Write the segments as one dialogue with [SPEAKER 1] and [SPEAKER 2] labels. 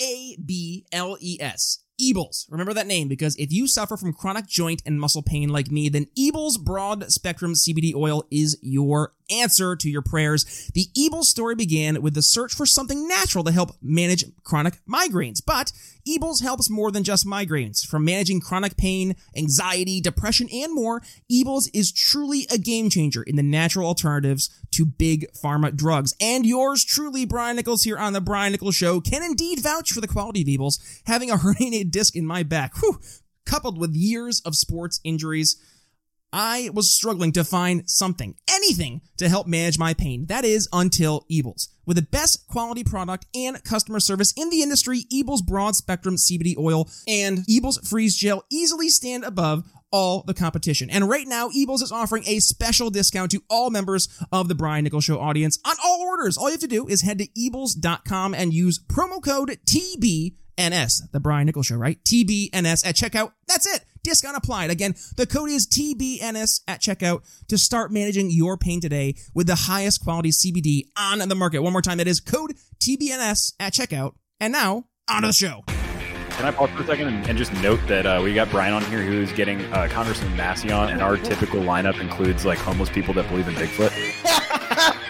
[SPEAKER 1] A B L E S. Eables. Remember that name because if you suffer from chronic joint and muscle pain like me, then Eables broad spectrum CBD oil is your answer to your prayers. The Eables story began with the search for something natural to help manage chronic migraines. But Eables helps more than just migraines. From managing chronic pain, anxiety, depression, and more, Eables is truly a game changer in the natural alternatives to big pharma drugs. And yours truly, Brian Nichols, here on The Brian Nichols Show, can indeed vouch for the quality of Eables. Having a herniated disc in my back, whew, coupled with years of sports injuries, I was struggling to find something, anything to help manage my pain. That is until Eables. With the best quality product and customer service in the industry, Eables broad spectrum CBD oil and Eables freeze gel easily stand above all the competition. And right now, Eables is offering a special discount to all members of the Brian Nichols Show audience on all orders. All you have to do is head to Eables.com and use promo code TBNS, the Brian Nichols Show, right? TBNS at checkout. That's it. Discount applied. Again, the code is TBNS at checkout to start managing your pain today with the highest quality CBD on the market. One more time, that is code TBNS at checkout. And now, on to the show.
[SPEAKER 2] Can I pause for a second and, and just note that uh, we got Brian on here who's getting uh, Congressman Massey on, and our typical lineup includes like homeless people that believe in Bigfoot.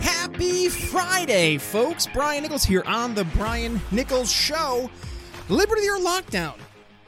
[SPEAKER 1] Happy Friday, folks. Brian Nichols here on The Brian Nichols Show. Liberty or lockdown?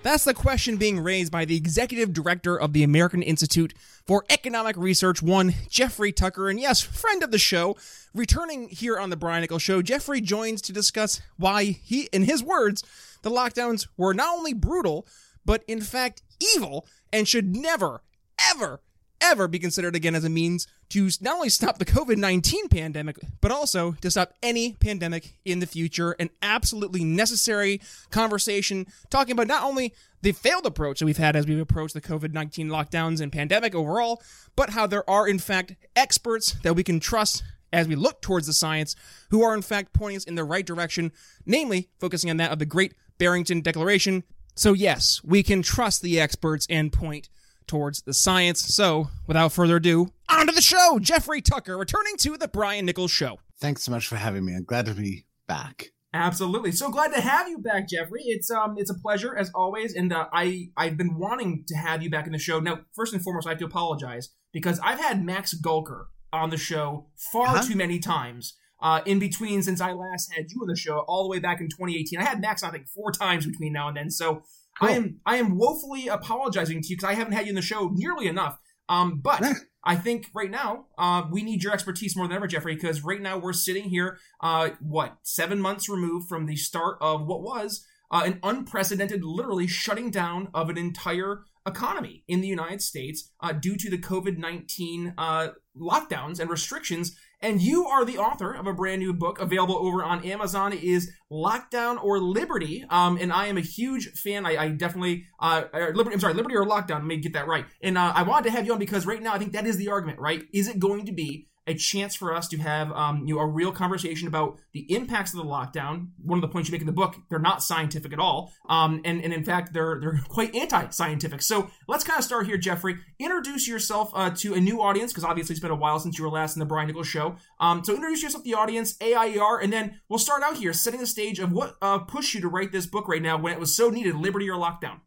[SPEAKER 1] That's the question being raised by the executive director of the American Institute for Economic Research, one Jeffrey Tucker, and yes, friend of the show. Returning here on the Brian Nichols Show, Jeffrey joins to discuss why he, in his words, the lockdowns were not only brutal, but in fact evil and should never, ever, ever be considered again as a means to not only stop the COVID 19 pandemic, but also to stop any pandemic in the future. An absolutely necessary conversation talking about not only the failed approach that we've had as we've approached the COVID 19 lockdowns and pandemic overall, but how there are, in fact, experts that we can trust as we look towards the science who are, in fact, pointing us in the right direction, namely focusing on that of the Great Barrington Declaration. So, yes, we can trust the experts and point towards the science. So, without further ado, on to the show. Jeffrey Tucker returning to the Brian Nichols Show.
[SPEAKER 3] Thanks so much for having me. I'm glad to be back.
[SPEAKER 1] Absolutely, so glad to have you back, Jeffrey. It's um, it's a pleasure as always, and uh, I I've been wanting to have you back in the show. Now, first and foremost, I have to apologize because I've had Max Gulker on the show far uh-huh. too many times. Uh, in between, since I last had you on the show, all the way back in 2018, I had Max I think four times between now and then. So I am I am woefully apologizing to you because I haven't had you in the show nearly enough. Um, but I think right now uh, we need your expertise more than ever, Jeffrey, because right now we're sitting here, uh, what seven months removed from the start of what was uh, an unprecedented, literally shutting down of an entire economy in the United States uh, due to the COVID nineteen uh, lockdowns and restrictions and you are the author of a brand new book available over on Amazon. It is Lockdown or Liberty. Um, and I am a huge fan. I, I definitely, uh, Liberty, I'm sorry, Liberty or Lockdown. Let me get that right. And uh, I wanted to have you on because right now I think that is the argument, right? Is it going to be a chance for us to have um, you know a real conversation about the impacts of the lockdown. One of the points you make in the book, they're not scientific at all, um, and and in fact they're they're quite anti-scientific. So let's kind of start here, Jeffrey. Introduce yourself uh, to a new audience because obviously it's been a while since you were last in the Brian Nichols show. Um, so introduce yourself to the audience, AIER, and then we'll start out here, setting the stage of what uh, pushed you to write this book right now when it was so needed, Liberty or Lockdown.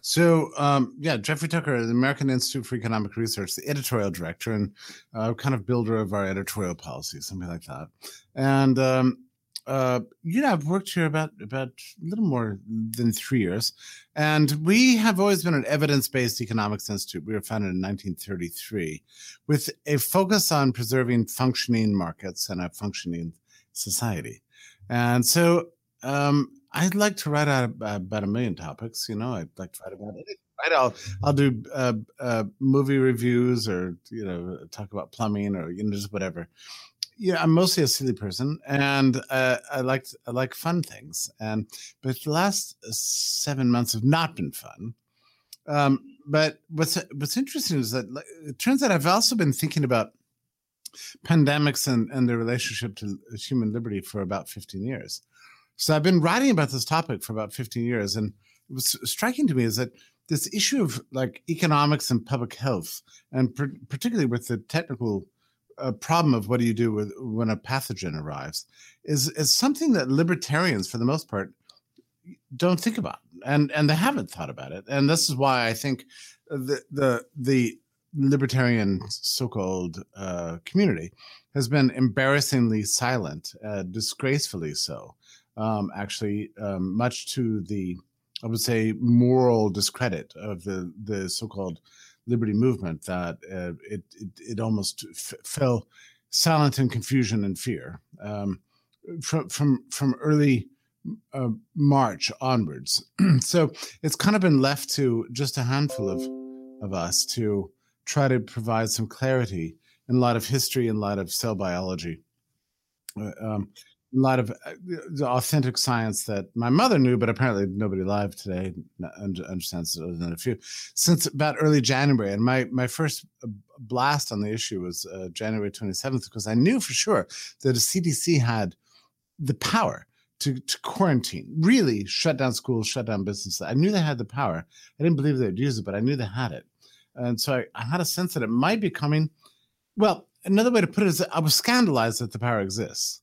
[SPEAKER 3] So, um, yeah, Jeffrey Tucker, the American Institute for Economic Research, the editorial director and uh, kind of builder of our editorial policy, something like that. And um, uh, you know, I've worked here about about a little more than three years, and we have always been an evidence-based economics institute. We were founded in 1933, with a focus on preserving functioning markets and a functioning society. And so, um, I'd like to write out about a million topics. You know, I'd like to write about it. I'll I'll do uh, uh, movie reviews or you know talk about plumbing or you know just whatever. yeah, I'm mostly a silly person, and uh, I like I like fun things. And but the last seven months have not been fun. Um, but what's what's interesting is that it turns out I've also been thinking about pandemics and, and their relationship to human liberty for about 15 years. So I've been writing about this topic for about 15 years, and what's striking to me is that this issue of like economics and public health, and per- particularly with the technical uh, problem of what do you do with when a pathogen arrives, is is something that libertarians, for the most part, don't think about, and and they haven't thought about it, and this is why I think the the the libertarian so-called uh, community has been embarrassingly silent, uh, disgracefully so. Um, actually, um, much to the I would say moral discredit of the the so-called liberty movement that uh, it, it, it almost f- fell silent in confusion and fear um, from from from early uh, March onwards. so it's kind of been left to just a handful of of us to try to provide some clarity in light of history, in light of cell biology. Uh, um, a lot of uh, the authentic science that my mother knew, but apparently nobody alive today understands it other than a few. Since about early January, and my my first uh, blast on the issue was uh, January 27th because I knew for sure that the CDC had the power to, to quarantine, really shut down schools, shut down businesses. I knew they had the power. I didn't believe they'd use it, but I knew they had it, and so I, I had a sense that it might be coming. Well, another way to put it is I was scandalized that the power exists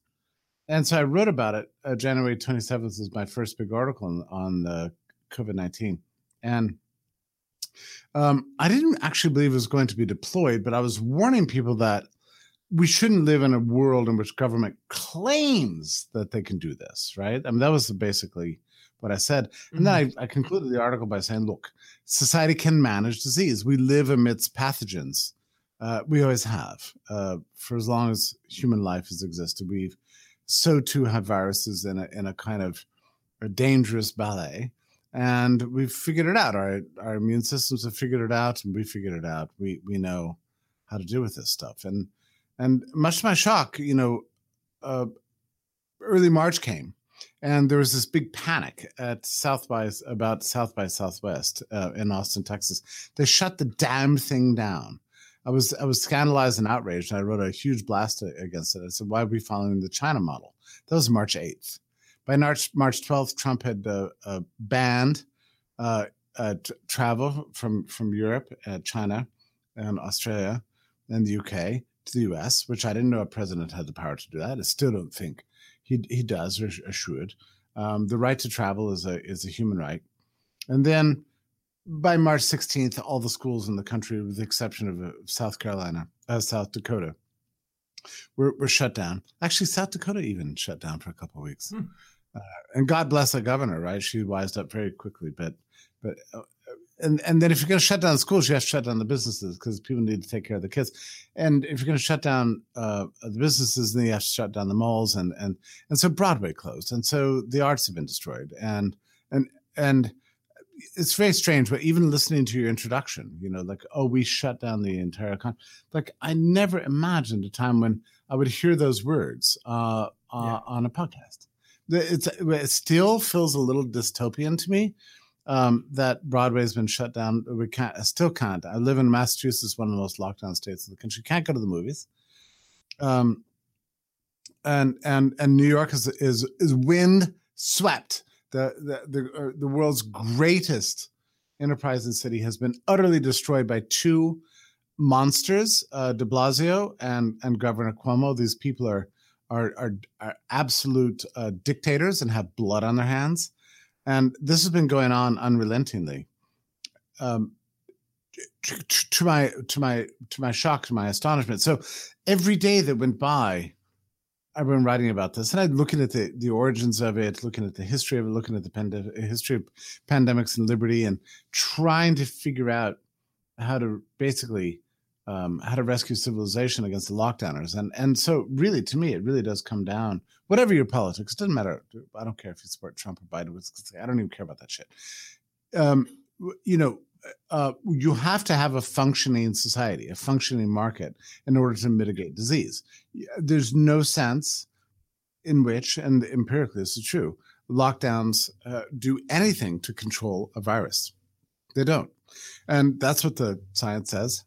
[SPEAKER 3] and so I wrote about it. Uh, January 27th is my first big article on, on the COVID 19. And um, I didn't actually believe it was going to be deployed, but I was warning people that we shouldn't live in a world in which government claims that they can do this, right? I mean, that was basically what I said. Mm-hmm. And then mm-hmm. I, I concluded the article by saying, look, society can manage disease. We live amidst pathogens. Uh, we always have uh, for as long as human life has existed. We've so too have viruses in a in a kind of a dangerous ballet. And we've figured it out. Our our immune systems have figured it out, and we figured it out. We we know how to deal with this stuff. And and much to my shock, you know, uh, early March came, and there was this big panic at South by about South by Southwest uh, in Austin, Texas. They shut the damn thing down. I was I was scandalized and outraged, I wrote a huge blast against it. I said, "Why are we following the China model?" That was March eighth. By March March twelfth, Trump had uh, uh, banned uh, uh t- travel from from Europe, uh, China, and Australia, and the UK to the US, which I didn't know a president had the power to do that. I still don't think he he does or, or should. Um, the right to travel is a is a human right, and then by March 16th, all the schools in the country, with the exception of uh, South Carolina, uh, South Dakota, were, were shut down. Actually, South Dakota even shut down for a couple of weeks. Hmm. Uh, and God bless the governor, right? She wised up very quickly. But, but, uh, and and then if you're going to shut down schools, you have to shut down the businesses because people need to take care of the kids. And if you're going to shut down uh, the businesses, then you have to shut down the malls, and and and so Broadway closed, and so the arts have been destroyed, and and and it's very strange, but even listening to your introduction, you know, like, oh, we shut down the entire con. Like, I never imagined a time when I would hear those words uh, uh, yeah. on a podcast. It's, it still feels a little dystopian to me um, that Broadway's been shut down. We can't, I still can't. I live in Massachusetts, one of the most locked down states in the country. Can't go to the movies. Um, and and and New York is is is wind swept the the the, uh, the world's greatest enterprise and city has been utterly destroyed by two monsters, uh, De Blasio and and Governor Cuomo. These people are are are, are absolute uh, dictators and have blood on their hands, and this has been going on unrelentingly. Um, to, to my to my to my shock, to my astonishment. So every day that went by, I've been writing about this, and I'm looking at the, the origins of it, looking at the history of it, looking at the history of pandemics and liberty, and trying to figure out how to basically um, how to rescue civilization against the lockdowners. And and so, really, to me, it really does come down. Whatever your politics, it doesn't matter. I don't care if you support Trump or Biden. I don't even care about that shit. Um, you know, uh, you have to have a functioning society, a functioning market, in order to mitigate disease. There's no sense in which, and empirically this is true, lockdowns uh, do anything to control a virus. They don't. And that's what the science says.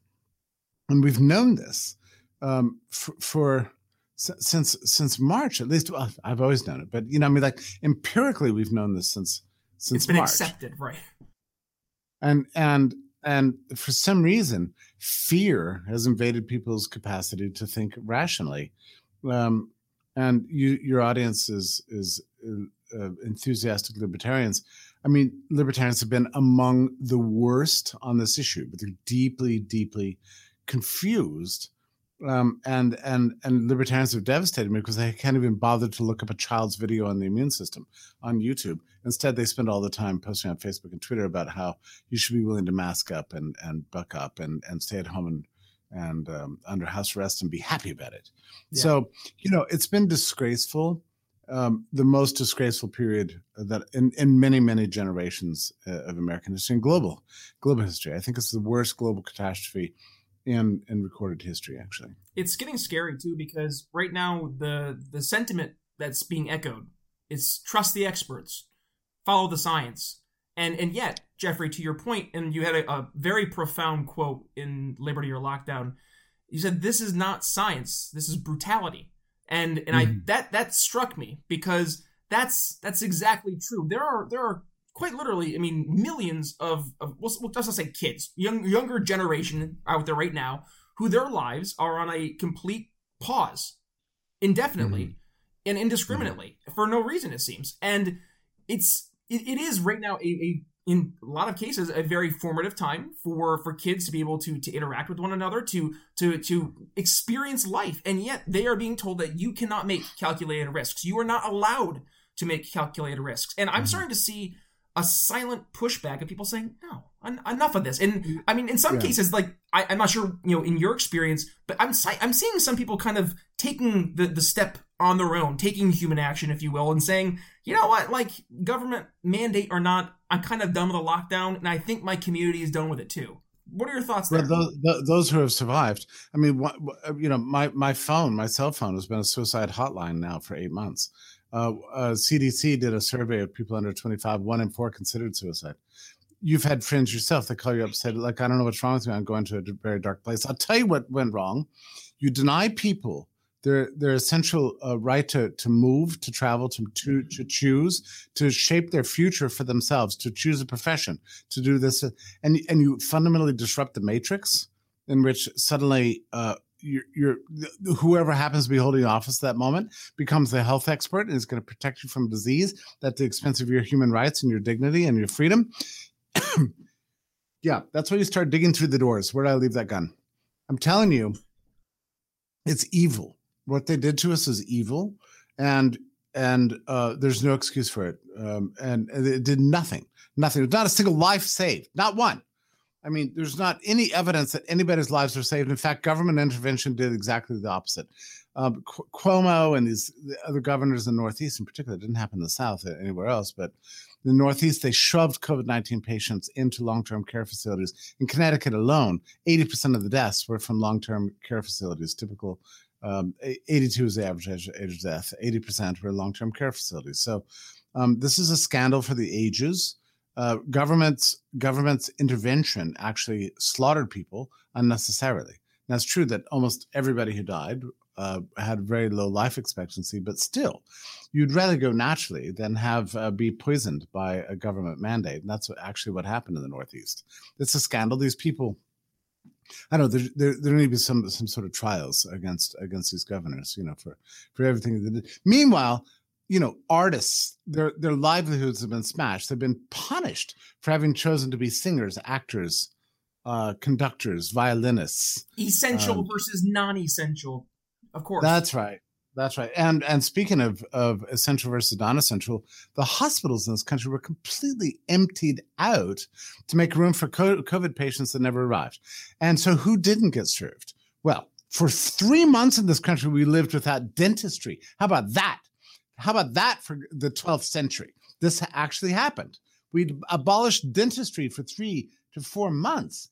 [SPEAKER 3] And we've known this um, for, for since since March, at least. Well, I've always known it, but you know, I mean, like empirically, we've known this since since
[SPEAKER 1] it's been
[SPEAKER 3] March.
[SPEAKER 1] accepted, right?
[SPEAKER 3] And and and for some reason, fear has invaded people's capacity to think rationally. Um, and you, your audience is is uh, enthusiastic libertarians. I mean, libertarians have been among the worst on this issue, but they're deeply, deeply confused. Um, and and and libertarians have devastated me because they can't even bother to look up a child's video on the immune system on YouTube. Instead, they spend all the time posting on Facebook and Twitter about how you should be willing to mask up and and buck up and and stay at home and and um, under house arrest and be happy about it. Yeah. So you know, it's been disgraceful um, the most disgraceful period that in, in many many generations uh, of American history and global global history. I think it's the worst global catastrophe in in recorded history. Actually,
[SPEAKER 1] it's getting scary too because right now the the sentiment that's being echoed is trust the experts, follow the science, and and yet Jeffrey, to your point, and you had a, a very profound quote in Liberty or Lockdown. You said this is not science. This is brutality and and mm-hmm. I that that struck me because that's that's exactly true. There are there are quite literally, I mean, millions of, of we'll, just say kids, young younger generation out there right now who their lives are on a complete pause indefinitely mm-hmm. and indiscriminately mm-hmm. for no reason it seems and it's it, it is right now a, a in a lot of cases a very formative time for for kids to be able to to interact with one another to to to experience life and yet they are being told that you cannot make calculated risks you are not allowed to make calculated risks and i'm mm-hmm. starting to see a silent pushback of people saying no en- enough of this and mm-hmm. i mean in some yeah. cases like I, am not sure you know in your experience but i'm i'm seeing some people kind of taking the the step on their own taking human action if you will and saying you know what like government mandate or not i'm kind of done with the lockdown and i think my community is done with it too what are your thoughts there?
[SPEAKER 3] Well, those, those, who have survived. I mean, what, you know, my my phone, my cell phone, has been a suicide hotline now for eight months. Uh, uh, CDC did a survey of people under 25. One in four considered suicide. You've had friends yourself that call you up, said, "Like, I don't know what's wrong with me. I'm going to a very dark place." I'll tell you what went wrong. You deny people their their essential uh, right to to move, to travel, to, to to choose, to shape their future for themselves, to choose a profession, to do this, and and you fundamentally disrupt the matrix in which suddenly uh, you're, you're, whoever happens to be holding office at that moment becomes the health expert and is going to protect you from disease at the expense of your human rights and your dignity and your freedom. yeah, that's why you start digging through the doors. Where did I leave that gun? I'm telling you, it's evil what they did to us is evil, and and uh, there's no excuse for it. Um, and, and it did nothing, nothing. Not a single life saved, not one. I mean, there's not any evidence that anybody's lives were saved. In fact, government intervention did exactly the opposite. Um, Cuomo and these the other governors in the Northeast, in particular, didn't happen in the South anywhere else, but in the Northeast, they shoved COVID 19 patients into long term care facilities. In Connecticut alone, 80% of the deaths were from long term care facilities, typical um, 82 is the average age, age of death. 80% were long-term care facilities. So um, this is a scandal for the ages. Uh, government's government's intervention actually slaughtered people unnecessarily. Now it's true that almost everybody who died uh, had very low life expectancy, but still, you'd rather go naturally than have uh, be poisoned by a government mandate. And that's what, actually what happened in the Northeast. It's a scandal. These people I don't know. There, there, there need to be some some sort of trials against against these governors, you know, for for everything. Meanwhile, you know, artists, their their livelihoods have been smashed. They've been punished for having chosen to be singers, actors, uh, conductors, violinists.
[SPEAKER 1] Essential um, versus non-essential, of course.
[SPEAKER 3] That's right. That's right. And and speaking of of essential versus non-essential, the hospitals in this country were completely emptied out to make room for COVID patients that never arrived. And so who didn't get served? Well, for three months in this country, we lived without dentistry. How about that? How about that for the 12th century? This actually happened. We'd abolished dentistry for three to four months.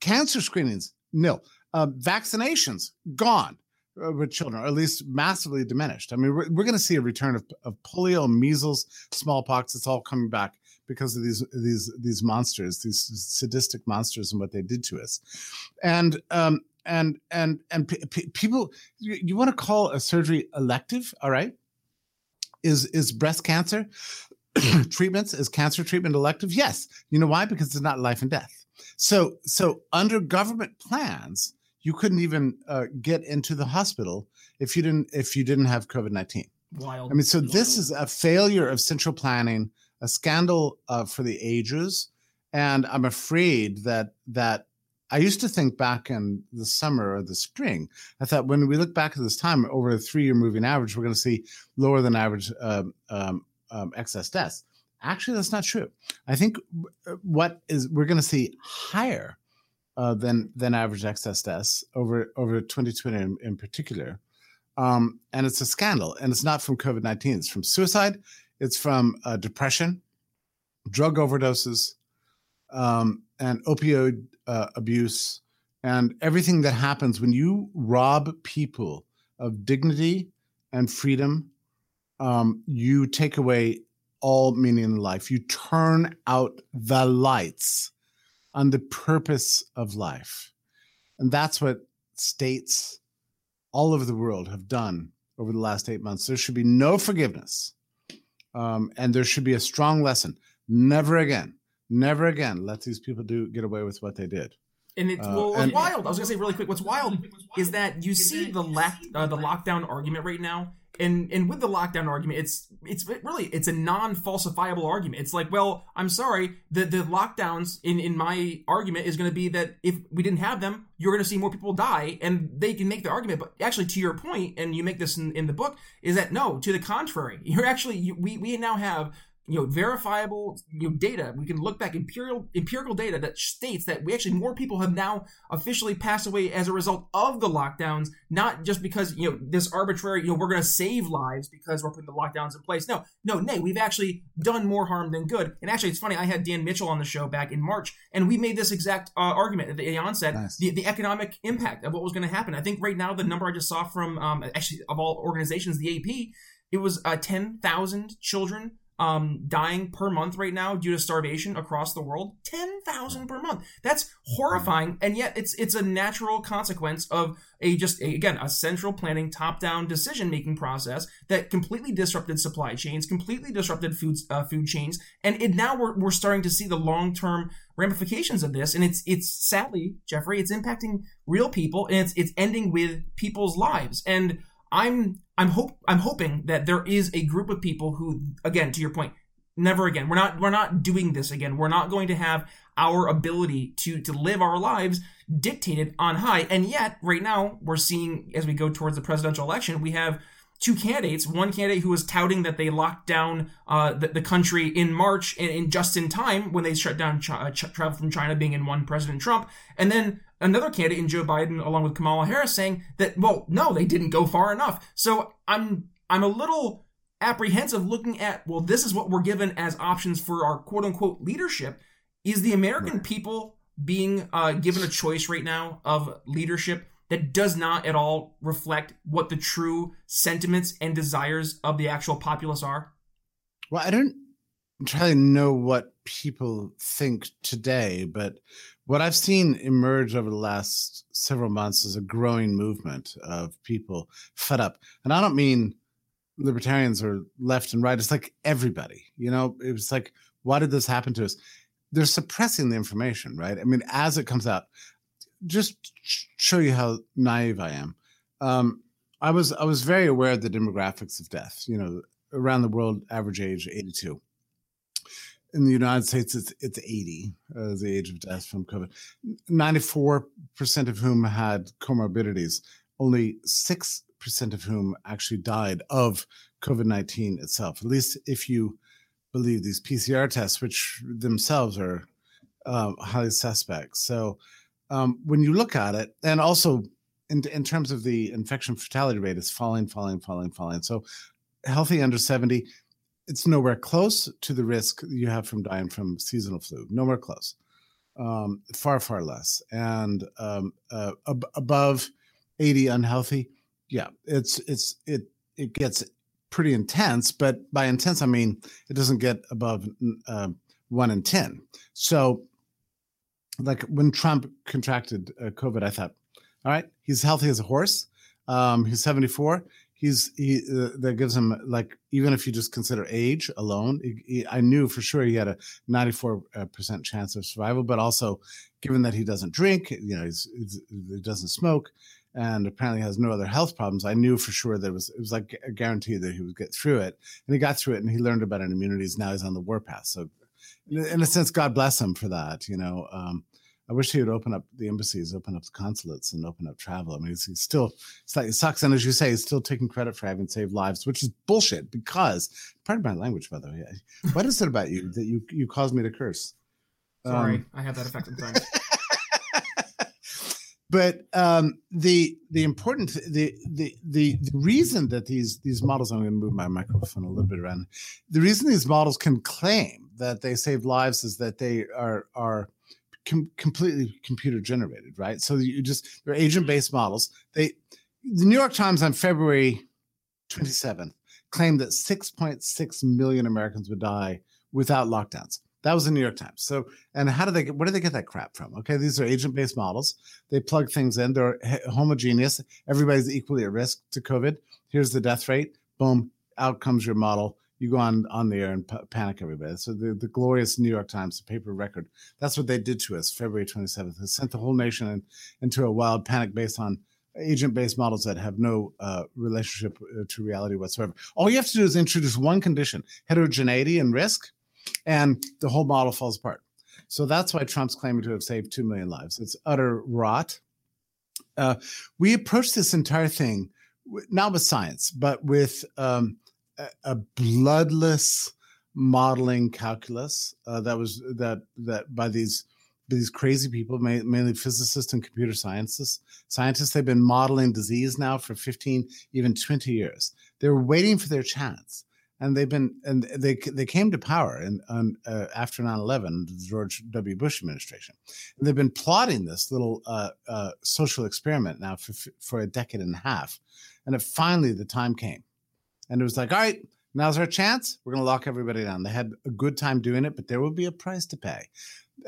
[SPEAKER 3] Cancer screenings, nil. Uh, vaccinations, gone uh, with children, or at least massively diminished. I mean, we're, we're going to see a return of, of polio, measles, smallpox. It's all coming back because of these these these monsters, these sadistic monsters, and what they did to us. And um, and and and p- p- people, you, you want to call a surgery elective? All right, is is breast cancer treatments is cancer treatment elective? Yes. You know why? Because it's not life and death. So so under government plans, you couldn't even uh, get into the hospital if you didn't if you didn't have COVID nineteen.
[SPEAKER 1] Wild.
[SPEAKER 3] I mean, so this is a failure of central planning, a scandal uh, for the ages, and I'm afraid that that I used to think back in the summer or the spring. I thought when we look back at this time over a three-year moving average, we're going to see lower than average um, um, um, excess deaths. Actually, that's not true. I think uh, what is we're going to see higher uh, than than average excess deaths over over 2020 in, in particular, um, and it's a scandal. And it's not from COVID 19. It's from suicide. It's from uh, depression, drug overdoses, um, and opioid uh, abuse, and everything that happens when you rob people of dignity and freedom. Um, you take away all meaning in life. You turn out the lights on the purpose of life. And that's what states all over the world have done over the last eight months. There should be no forgiveness. Um, and there should be a strong lesson. Never again, never again let these people do get away with what they did.
[SPEAKER 1] And it's
[SPEAKER 3] Uh,
[SPEAKER 1] well,
[SPEAKER 3] and-
[SPEAKER 1] wild. I was gonna say really quick. What's wild is that you see the lock, uh, the lockdown argument right now, and and with the lockdown argument, it's it's really it's a non-falsifiable argument. It's like, well, I'm sorry, the the lockdowns in in my argument is going to be that if we didn't have them, you're going to see more people die, and they can make the argument. But actually, to your point, and you make this in, in the book, is that no, to the contrary, you're actually you, we we now have you know verifiable you know data. We can look back empirical empirical data that states that we actually more people have now officially passed away as a result of the lockdowns not just because you know this arbitrary you know we're going to save lives because we're putting the lockdowns in place. No no nay we've actually done more harm than good. And actually it's funny i had dan mitchell on the show back in march and we made this exact uh, argument at the onset
[SPEAKER 3] Nice.
[SPEAKER 1] the, the economic impact of what was going to happen. I think right now the number i just saw from um, actually of all organizations the ap it was uh, 10,000 children um, dying per month right now due to starvation across the world. 10,000 per month. That's horrifying. And yet it's it's a natural consequence of a just a, again a central planning top-down decision-making process that completely disrupted supply chains, completely disrupted food uh, food chains, and it now we're, we're starting to see the long-term ramifications of this and it's it's sadly, Jeffrey, it's impacting real people and it's it's ending with people's lives. And I'm I'm hope I'm hoping that there is a group of people who, again, to your point, never again. We're not we're not doing this again. We're not going to have our ability to to live our lives dictated on high. And yet, right now, we're seeing as we go towards the presidential election, we have two candidates. One candidate who was touting that they locked down uh, the, the country in March and, and just in time when they shut down Ch- uh, ch- travel from China, being in one President Trump, and then another candidate in Joe Biden, along with Kamala Harris, saying that well, no, they didn't go far enough. So I'm I'm a little apprehensive looking at well, this is what we're given as options for our quote unquote leadership. Is the American people being uh, given a choice right now of leadership that does not at all reflect what the true sentiments and desires of the actual populace are?
[SPEAKER 3] Well, I don't entirely know what people think today, but what I've seen emerge over the last several months is a growing movement of people fed up. And I don't mean libertarians or left and right. It's like everybody, you know, it was like, why did this happen to us? They're suppressing the information, right? I mean, as it comes out, just sh- show you how naive I am. Um, I was I was very aware of the demographics of death. You know, around the world, average age 82. In the United States, it's it's 80 uh, the age of death from COVID. 94 percent of whom had comorbidities. Only six percent of whom actually died of COVID 19 itself. At least if you believe these PCR tests, which themselves are uh, highly suspect. So um, when you look at it, and also in, in terms of the infection fatality rate, is falling, falling, falling, falling. So healthy under 70 it's nowhere close to the risk you have from dying from seasonal flu. Nowhere close. Um, far, far less. And um, uh, ab- above 80 unhealthy, yeah, it's it's it it gets pretty intense. But by intense, I mean it doesn't get above uh, one in ten. So, like when Trump contracted uh, COVID, I thought, all right, he's healthy as a horse. Um, he's 74 he's he uh, that gives him like even if you just consider age alone he, he, i knew for sure he had a 94% uh, chance of survival but also given that he doesn't drink you know he's, he's, he doesn't smoke and apparently has no other health problems i knew for sure that it was it was like a guarantee that he would get through it. And he got through it and he learned about an immunities now he's on the warpath. So in a sense god bless him for that you know um, I wish he would open up the embassies, open up the consulates, and open up travel. I mean, he's, he's still, it's like, it sucks. And as you say, he's still taking credit for having saved lives, which is bullshit because, pardon my language, by the way, what is it about you that you, you caused me to curse?
[SPEAKER 1] Sorry, um, I have that effect sometimes.
[SPEAKER 3] but um, the the important the, the the the reason that these these models I'm going to move my microphone a little bit around. The reason these models can claim that they save lives is that they are are com- completely computer generated, right? So you just they're agent based models. They the New York Times on February 27th claimed that 6.6 million Americans would die without lockdowns. That was the New York Times. So, and how do they get? Where do they get that crap from? Okay, these are agent-based models. They plug things in. They're homogeneous. Everybody's equally at risk to COVID. Here's the death rate. Boom, out comes your model you go on on the air and p- panic everybody. So the, the glorious New York Times, the paper record, that's what they did to us February 27th. They sent the whole nation in, into a wild panic based on agent-based models that have no uh, relationship uh, to reality whatsoever. All you have to do is introduce one condition, heterogeneity and risk, and the whole model falls apart. So that's why Trump's claiming to have saved 2 million lives. It's utter rot. Uh, we approach this entire thing not with science, but with um, a bloodless modeling calculus uh, that was that that by these these crazy people, mainly physicists and computer scientists. Scientists, they've been modeling disease now for 15, even 20 years. They're waiting for their chance. And they've been, and they they came to power in, on, uh, after 9 11, the George W. Bush administration. And they've been plotting this little uh, uh, social experiment now for, for a decade and a half. And it finally, the time came and it was like, all right, now's our chance. We're going to lock everybody down. They had a good time doing it, but there will be a price to pay.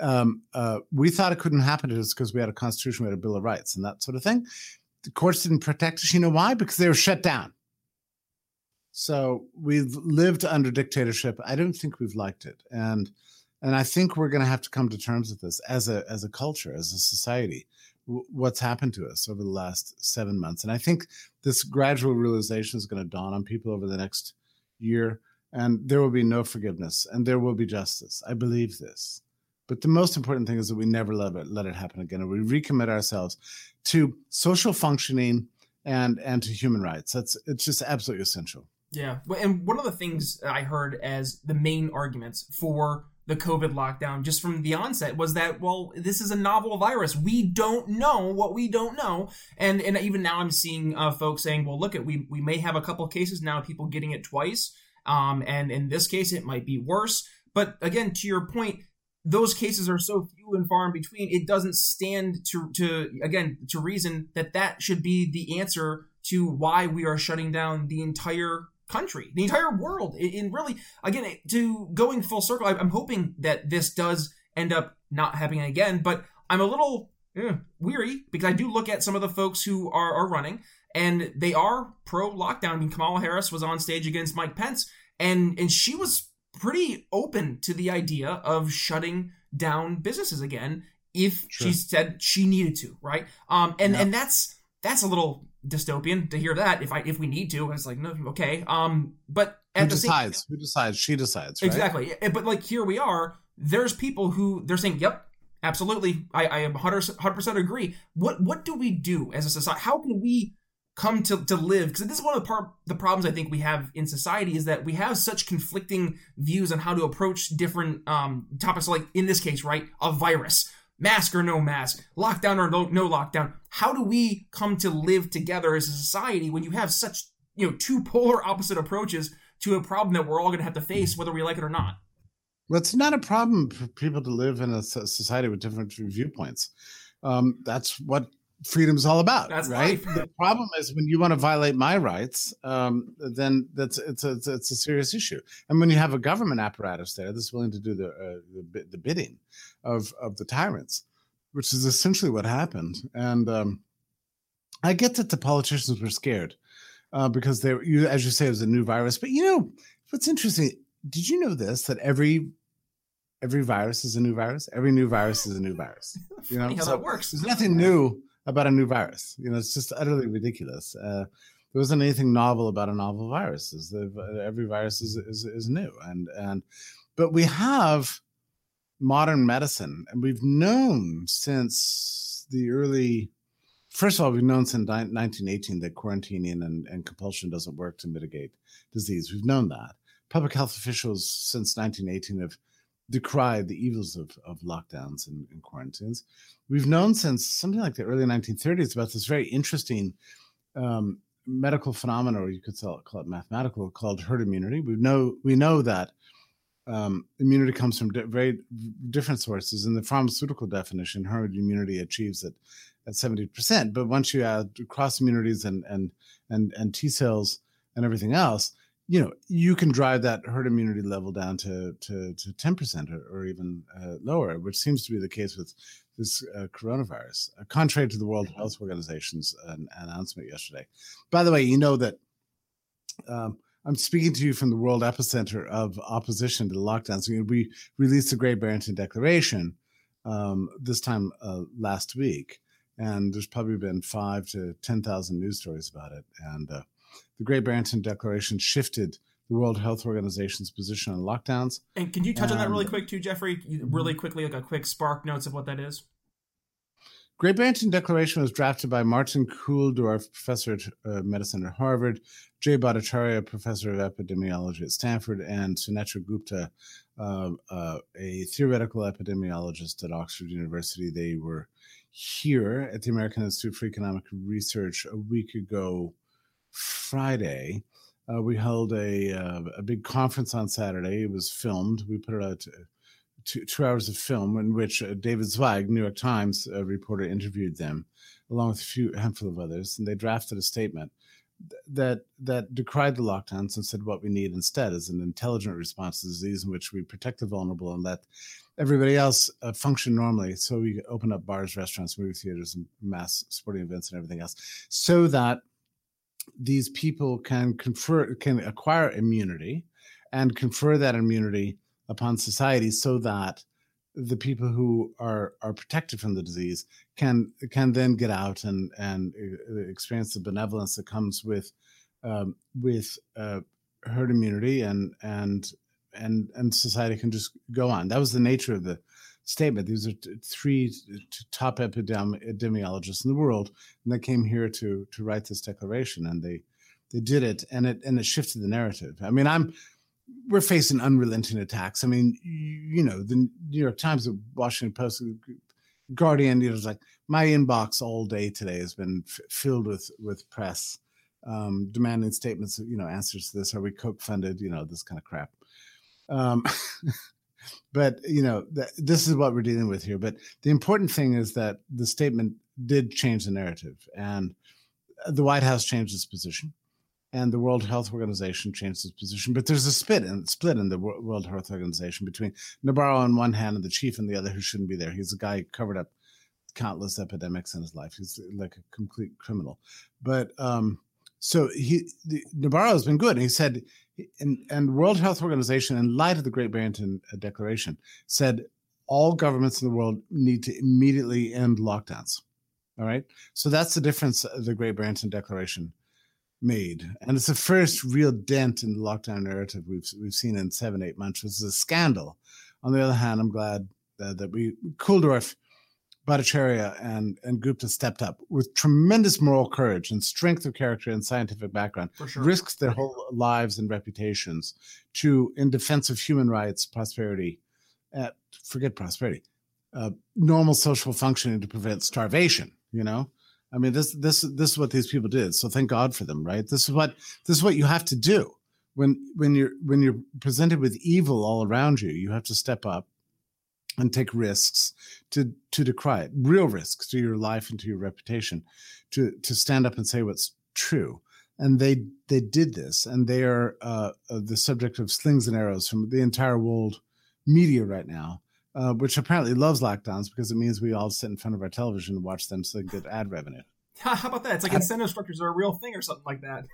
[SPEAKER 3] Um, uh, we thought it couldn't happen to us because we had a constitution, we had a Bill of Rights, and that sort of thing. The courts didn't protect us. You know why? Because they were shut down. So we've lived under dictatorship. I don't think we've liked it, and and I think we're going to have to come to terms with this as a as a culture, as a society what's happened to us over the last seven months. And I think this gradual realization is going to dawn on people over the next year, and there will be no forgiveness and there will be justice. I believe this. But the most important thing is that we never let it, let it happen again, and we recommit ourselves to social functioning and and to human rights. That's it's just absolutely essential.
[SPEAKER 1] Yeah, and one of the things I heard as the main arguments for the COVID lockdown just from the onset was that well this is a novel virus. We don't know what we don't know. And and even now I'm seeing uh, folks saying well look at we we may have a couple cases now people getting it twice. Um and in this case it might be worse. But again to your point those cases are so few and far in between it doesn't stand to to again to reason that that should be the answer to why we are shutting down the entire country, the entire world. In really, again, to going full circle, I'm hoping that this does end up not happening again. But I'm a little eh, weary because I do look at some of the folks who are, are running, and they are pro lockdown. I mean, Kamala Harris was on stage against Mike Pence, and and she was pretty open to the idea of shutting down businesses again if sure. she said she needed to, right? Um, and yeah. and that's that's a little dystopian to hear that if I if we need to. It's like no, okay. Um, but
[SPEAKER 3] at who the decides? Same, who decides? She decides. Right?
[SPEAKER 1] Exactly. But like here we are. There's people who they're saying, "Yep, absolutely, I I am 100 percent agree." What what do we do as a society? How can we come to, to live because this is one of the part the problems I think we have in society is that we have such conflicting views on how to approach different um, topics like in this case right a virus mask or no mask, lockdown or no, no lockdown. How do we come to live together as a society when you have such, you know, two polar opposite approaches to a problem that we're all going to have to face, whether we like it or not.
[SPEAKER 3] Well, it's not a problem for people to live in a society with different viewpoints. Um, that's what freedom is all about,
[SPEAKER 1] that's
[SPEAKER 3] right?
[SPEAKER 1] Life.
[SPEAKER 3] The problem is when you want to violate my rights, um, then that's it's a, it's a serious issue. And when you have a government apparatus there that's willing to do the uh, the, the, bidding of of the tyrants, which is essentially what happened. And um, I get that the politicians were scared uh, because they, you, as you say, it was a new virus. But you know what's interesting? Did you know this that every every virus is a new virus. Every new virus is a new virus.
[SPEAKER 1] You know, how so that works.
[SPEAKER 3] There's nothing new about a new virus. You know, it's just utterly ridiculous. Uh, there wasn't anything novel about a novel virus. Is Every virus is, is is new, and and but we have modern medicine, and we've known since the early. First of all, we've known since 1918 that quarantining and, and compulsion doesn't work to mitigate disease. We've known that. Public health officials since 1918 have decried the evils of, of lockdowns and, and, quarantines. We've known since something like the early 1930s about this very interesting um, medical phenomenon, or you could call it, call it, mathematical, called herd immunity. We know we know that um, immunity comes from di- very different sources. In the pharmaceutical definition, herd immunity achieves it at 70%. But once you add cross immunities and and and and T cells and everything else, you know you can drive that herd immunity level down to to, to 10% or, or even uh, lower which seems to be the case with this uh, coronavirus uh, contrary to the world health organization's uh, announcement yesterday by the way you know that um, i'm speaking to you from the world epicenter of opposition to the lockdowns we released the great barrington declaration um, this time uh, last week and there's probably been five to 10,000 news stories about it and uh, the Great Barrington Declaration shifted the World Health Organization's position on lockdowns.
[SPEAKER 1] And can you touch on that really quick too, Jeffrey? Really quickly, like a quick spark notes of what that is.
[SPEAKER 3] Great Barrington Declaration was drafted by Martin Kulldorff, professor of uh, medicine at Harvard, Jay Bhattacharya, professor of epidemiology at Stanford, and Sunetra Gupta, uh, uh, a theoretical epidemiologist at Oxford University. They were here at the American Institute for Economic Research a week ago Friday. Uh, we held a uh, a big conference on Saturday. It was filmed. We put it out uh, two, two hours of film in which uh, David Zweig, New York Times uh, reporter, interviewed them, along with a few handful of others, and they drafted a statement that that decried the lockdowns and said what we need instead is an intelligent response to disease in which we protect the vulnerable and let everybody else uh, function normally. So we open up bars, restaurants, movie theaters, and mass sporting events and everything else, so that these people can confer can acquire immunity and confer that immunity upon society so that the people who are are protected from the disease can can then get out and and uh, experience the benevolence that comes with um, with uh, herd immunity and and and and society can just go on. That was the nature of the statement. These are t- three t- top epidemi- epidemiologists in the world, and they came here to to write this declaration, and they they did it, and it and it shifted the narrative. I mean, I'm we're facing unrelenting attacks. I mean, you, know, the New York Times, the Washington Post, Guardian. You know, it's like my inbox all day today has been f- filled with with press um, demanding statements, you know, answers to this. Are we Coke funded? You know, this kind of crap. Um, but you know th- this is what we're dealing with here but the important thing is that the statement did change the narrative and the white house changed its position and the world health organization changed its position but there's a split in split in the world health organization between nabarro on one hand and the chief on the other who shouldn't be there. He's a guy who covered up countless epidemics in his life. He's like a complete criminal. But um so he the, nabarro has been good. And he said and, and World Health Organization, in light of the Great Barrington uh, Declaration, said all governments in the world need to immediately end lockdowns. All right, so that's the difference of the Great Barrington Declaration made, and it's the first real dent in the lockdown narrative we've we've seen in seven eight months, which is a scandal. On the other hand, I'm glad that, that we Kulldorff Bhattacharya and, and Gupta stepped up with tremendous moral courage and strength of character and scientific background,
[SPEAKER 1] sure.
[SPEAKER 3] risked their whole lives and reputations to, in defense of human rights, prosperity, uh, forget prosperity, uh, normal social functioning to prevent starvation. You know, I mean, this this this is what these people did. So thank God for them, right? This is what this is what you have to do when when you're when you're presented with evil all around you, you have to step up and take risks to to decry it, real risks to your life and to your reputation, to to stand up and say what's true. And they they did this, and they are uh, uh, the subject of slings and arrows from the entire world media right now, uh, which apparently loves lockdowns because it means we all sit in front of our television and watch them so they get ad revenue.
[SPEAKER 1] How about that? It's like incentive structures are a real thing or something like that.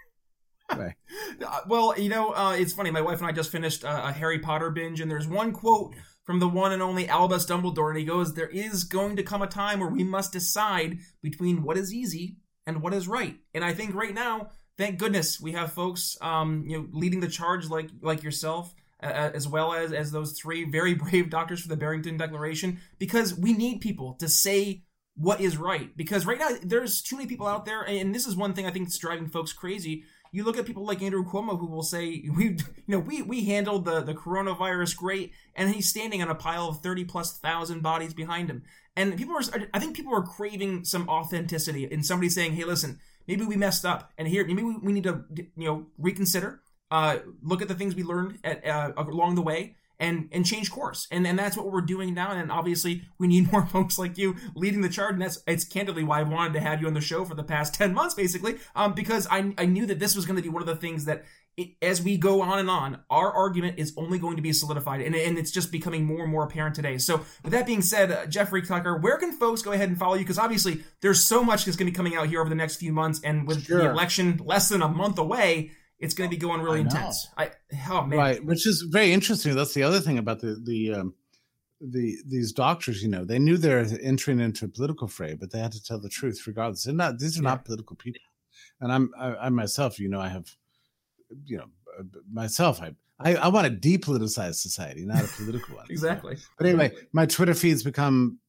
[SPEAKER 3] Right.
[SPEAKER 1] Uh, well, you know, uh, it's funny. My wife and I just finished uh, a Harry Potter binge, and there's one quote from the one and only Albus Dumbledore, and he goes, "There is going to come a time where we must decide between what is easy and what is right." And I think right now, thank goodness, we have folks, um, you know, leading the charge like like yourself. As well as as those three very brave doctors for the Barrington Declaration, because we need people to say what is right. Because right now there's too many people out there, and this is one thing I think is driving folks crazy. You look at people like Andrew Cuomo who will say we you know we we handled the the coronavirus great and he's standing on a pile of 30 plus thousand bodies behind him. And people are I think people are craving some authenticity in somebody saying hey listen maybe we messed up and here maybe we, we need to you know reconsider uh look at the things we learned at uh, along the way and and change course and and that's what we're doing now and obviously we need more folks like you leading the charge and that's it's candidly why i wanted to have you on the show for the past 10 months basically um because i i knew that this was going to be one of the things that it, as we go on and on, our argument is only going to be solidified, and, and it's just becoming more and more apparent today. So, with that being said, uh, Jeffrey Tucker, where can folks go ahead and follow you? Because obviously, there's so much that's going to be coming out here over the next few months, and with sure. the election less than a month away, it's going to be going really I intense. I oh man,
[SPEAKER 3] right, which is very interesting. That's the other thing about the the um, the these doctors. You know, they knew they're entering into a political fray, but they had to tell the truth regardless. They're not; these are yeah. not political people. And I'm I, I, myself, you know, I have, you know, uh, myself, I. I, I want a depoliticized society, not a political one.
[SPEAKER 1] exactly.
[SPEAKER 3] But anyway, my Twitter feed's become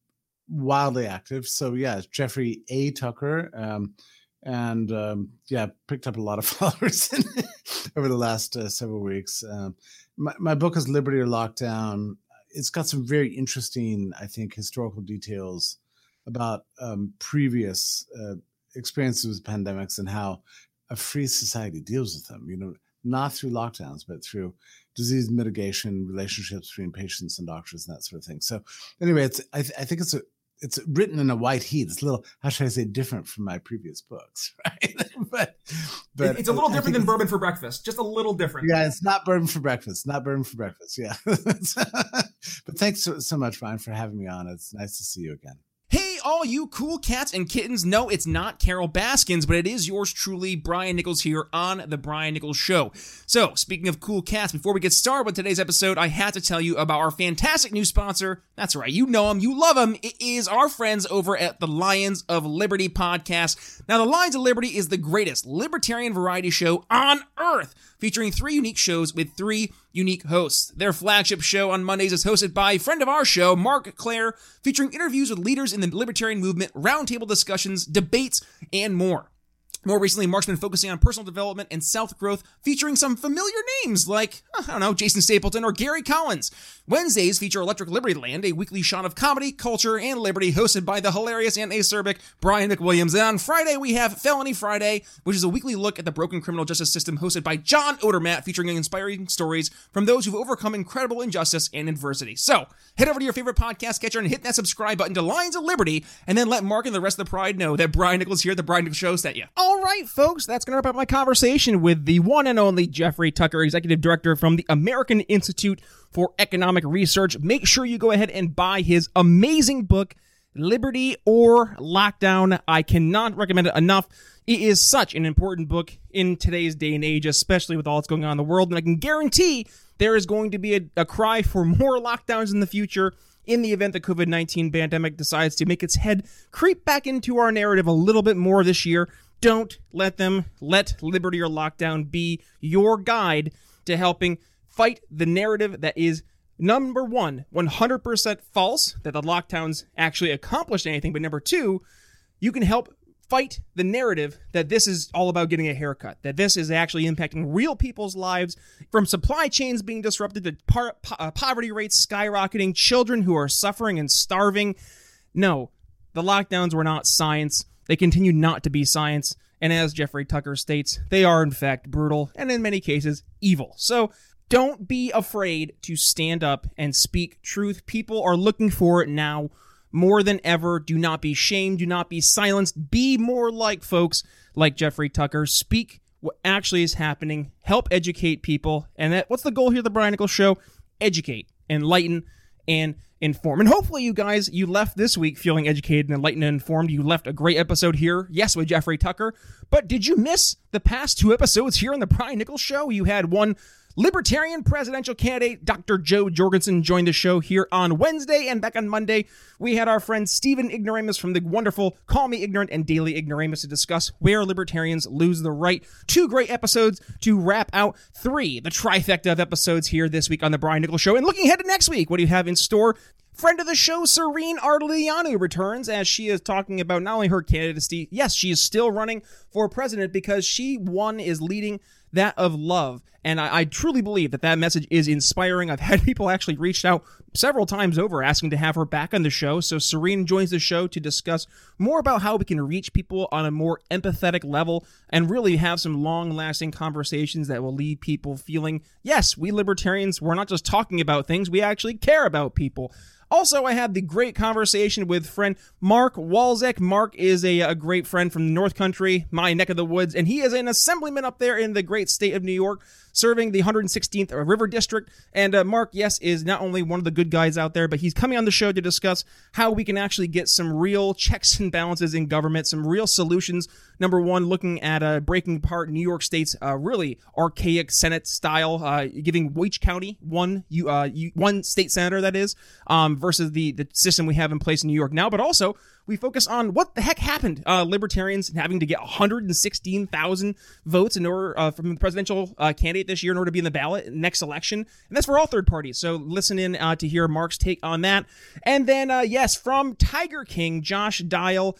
[SPEAKER 3] wildly active. So yeah, Jeffrey A. Tucker. Um, and um, yeah, picked up a lot of followers over the last uh, several weeks. Um, my, my book is Liberty or Lockdown. It's got some very interesting, I think, historical details about um, previous uh, experiences with pandemics and how a free society deals with them. You know, not through lockdowns, but through disease mitigation, relationships between patients and doctors, and that sort of thing. So, anyway, it's I, th- I think it's a it's written in a white heat. It's a little, how should I say, different from my previous books, right?
[SPEAKER 1] but, but it's a little different than bourbon for breakfast. Just a little different.
[SPEAKER 3] Yeah, it's not bourbon for breakfast. Not bourbon for breakfast. Yeah. but thanks so, so much, Brian, for having me on. It's nice to see you again
[SPEAKER 1] all you cool cats and kittens. No, it's not Carole Baskins, but it is yours truly, Brian Nichols, here on The Brian Nichols Show. So, speaking of cool cats, before we get started with today's episode, I had to tell you about our fantastic new sponsor. That's right, you know them, you love them. It is our friends over at the Lions of Liberty podcast. Now, the Lions of Liberty is the greatest libertarian variety show on earth featuring three unique shows with three unique hosts. Their flagship show on Mondays is hosted by a friend of our show, Marc Clair, featuring interviews with leaders in the libertarian movement, roundtable discussions, debates, and more. More recently, Marc's been focusing on personal development and self growth, featuring some familiar names like, I don't know, Jason Stapleton or Gary Collins. Wednesdays feature Electric Liberty Land, a weekly shot of comedy, culture, and liberty hosted by the hilarious and acerbic Brian McWilliams. And on Friday, we have Felony Friday, which is a weekly look at the broken criminal justice system hosted by John Odermatt, featuring inspiring stories from those who've overcome incredible injustice and adversity. So, head over to your favorite podcast catcher and hit that subscribe button to Lions of Liberty, and then let Mark and the rest of the Pride know that Brian Nichols here at the Brian Nichols Show sent you. All right, folks, that's going to wrap up my conversation with the one and only Jeffrey Tucker, Executive Director from the American Institute for Economic Research. Make sure you go ahead and buy his amazing book, Liberty or Lockdown. I cannot recommend it enough. It is such an important book in today's day and age, especially with all that's going on in the world. And I can guarantee there is going to be a, a cry for more lockdowns in the future in the event the COVID 19 pandemic decides to make its head creep back into our narrative a little bit more this year. Don't let them let Liberty or Lockdown be your guide to helping fight the narrative that is number one, 100% false, that the lockdowns actually accomplished anything, but number two, you can help fight the narrative that this is all about getting a haircut, that this is actually impacting real people's lives, from supply chains being disrupted to par- po- uh, poverty rates skyrocketing, children who are suffering and starving. No, the lockdowns were not science. They continue not to be science. And as Jeffrey Tucker states, they are in fact brutal and in many cases evil. So don't be afraid to stand up and speak truth. People are looking for it now more than ever. Do not be shamed. Do not be silenced. Be more like folks like Jeffrey Tucker. Speak what actually is happening. Help educate people. And that what's the goal here? The Brian Nichols Show: educate, enlighten, and inform. And hopefully, you guys, you left this week feeling educated and enlightened and informed. You left a great episode here, yes, with Jeffrey Tucker. But did you miss the past two episodes here on the Brian Nichols Show? You had one Libertarian presidential candidate Dr. Jo Jorgensen joined the show here on Wednesday, and back on Monday, we had our friend Stephen Ignoramus from the wonderful Call Me Ignorant and Daily Ignoramus to discuss where libertarians lose the right. Two great episodes to wrap out three, the trifecta of episodes here this week on the Brian Nichols Show. And looking ahead to next week, what do you have in store? Friend of the show, Sorinne Ardeleanu, returns as she is talking about not only her candidacy, yes, she is still running for president because she, one, is leading that of love. And I, I, truly believe that that message is inspiring. I've had people actually reached out several times over asking to have her back on the show. So Sorinne joins the show to discuss more about how we can reach people on a more empathetic level and really have some long lasting conversations that will leave people feeling, yes, we libertarians, we're not just talking about things, we actually care about people. Also, I had the great conversation with friend Mark Walczyk. Mark is a, a great friend from the North Country, my neck of the woods, and he is an assemblyman up there in the great state of New York serving the 116th River District. And uh, Mark, yes, is not only one of the good guys out there, but he's coming on the show to discuss how we can actually get some real checks and balances in government, some real solutions. Number one, looking at uh, breaking apart New York State's uh, really archaic Senate style, uh, giving each county one uh, one state senator that is, um, versus the the system we have in place in New York now, but also we focus on what the heck happened. Uh, libertarians having to get 116,000 votes in order uh, from the presidential uh, candidate this year in order to be in the ballot next election, and that's for all third parties. So listen in uh, to hear Mark's take on that, and then uh, yes, from Tiger King, Josh Dial.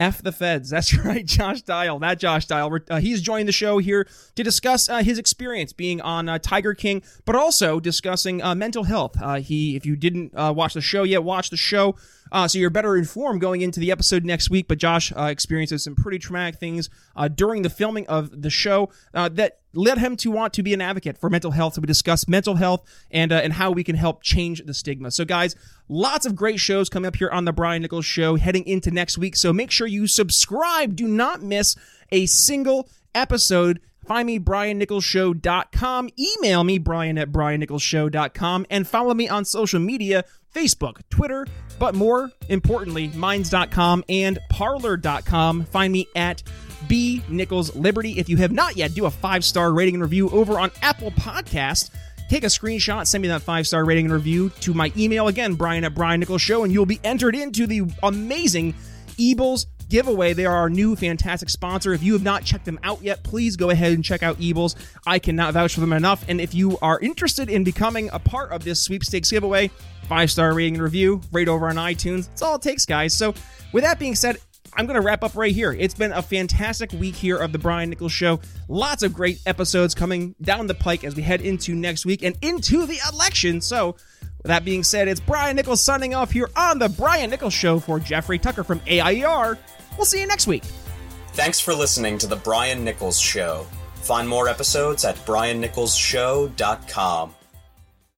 [SPEAKER 1] F the feds. That's right, Josh Dial. That Josh Dial. Uh, he's joined the show here to discuss uh, his experience being on uh, Tiger King, but also discussing uh, mental health. He, if you didn't watch the show yet, watch the show. Uh, so you're better informed going into the episode next week. But Josh uh, experiences some pretty traumatic things uh, during the filming of the show uh, that led him to want to be an advocate for mental health. So we discuss mental health and uh, and how we can help change the stigma. So guys, lots of great shows coming up here on the Brian Nichols Show heading into next week. So make sure you subscribe. Do not miss a single episode Find me, briannicholsshow.com. Email me, brian at briannicholsshow.com. And follow me on social media Facebook, Twitter, but more importantly, minds.com and parler.com. Find me at B Nichols Liberty. If you have not yet, do a five star rating and review over on Apple Podcast. Take a screenshot, send me that five star rating and review to my email again, Brian at Brian Nichols Show, and you'll be entered into the amazing Eables giveaway. They are our new fantastic sponsor. If you have not checked them out yet, please go ahead and check out Eables. I cannot vouch for them enough. And if you are interested in becoming a part of this sweepstakes giveaway, five star rating and review, right over on iTunes. That's all it takes, guys. So, with that being said, I'm going to wrap up right here. It's been a fantastic week here of the Brian Nichols Show. Lots of great episodes coming down the pike as we head into next week and into the election. So, with that being said, it's Brian Nichols signing off here on the Brian Nichols Show for Jeffrey Tucker from AIER. We'll see you next week.
[SPEAKER 4] Thanks for listening to The Brian Nichols Show. Find more episodes at briannicholsshow.com.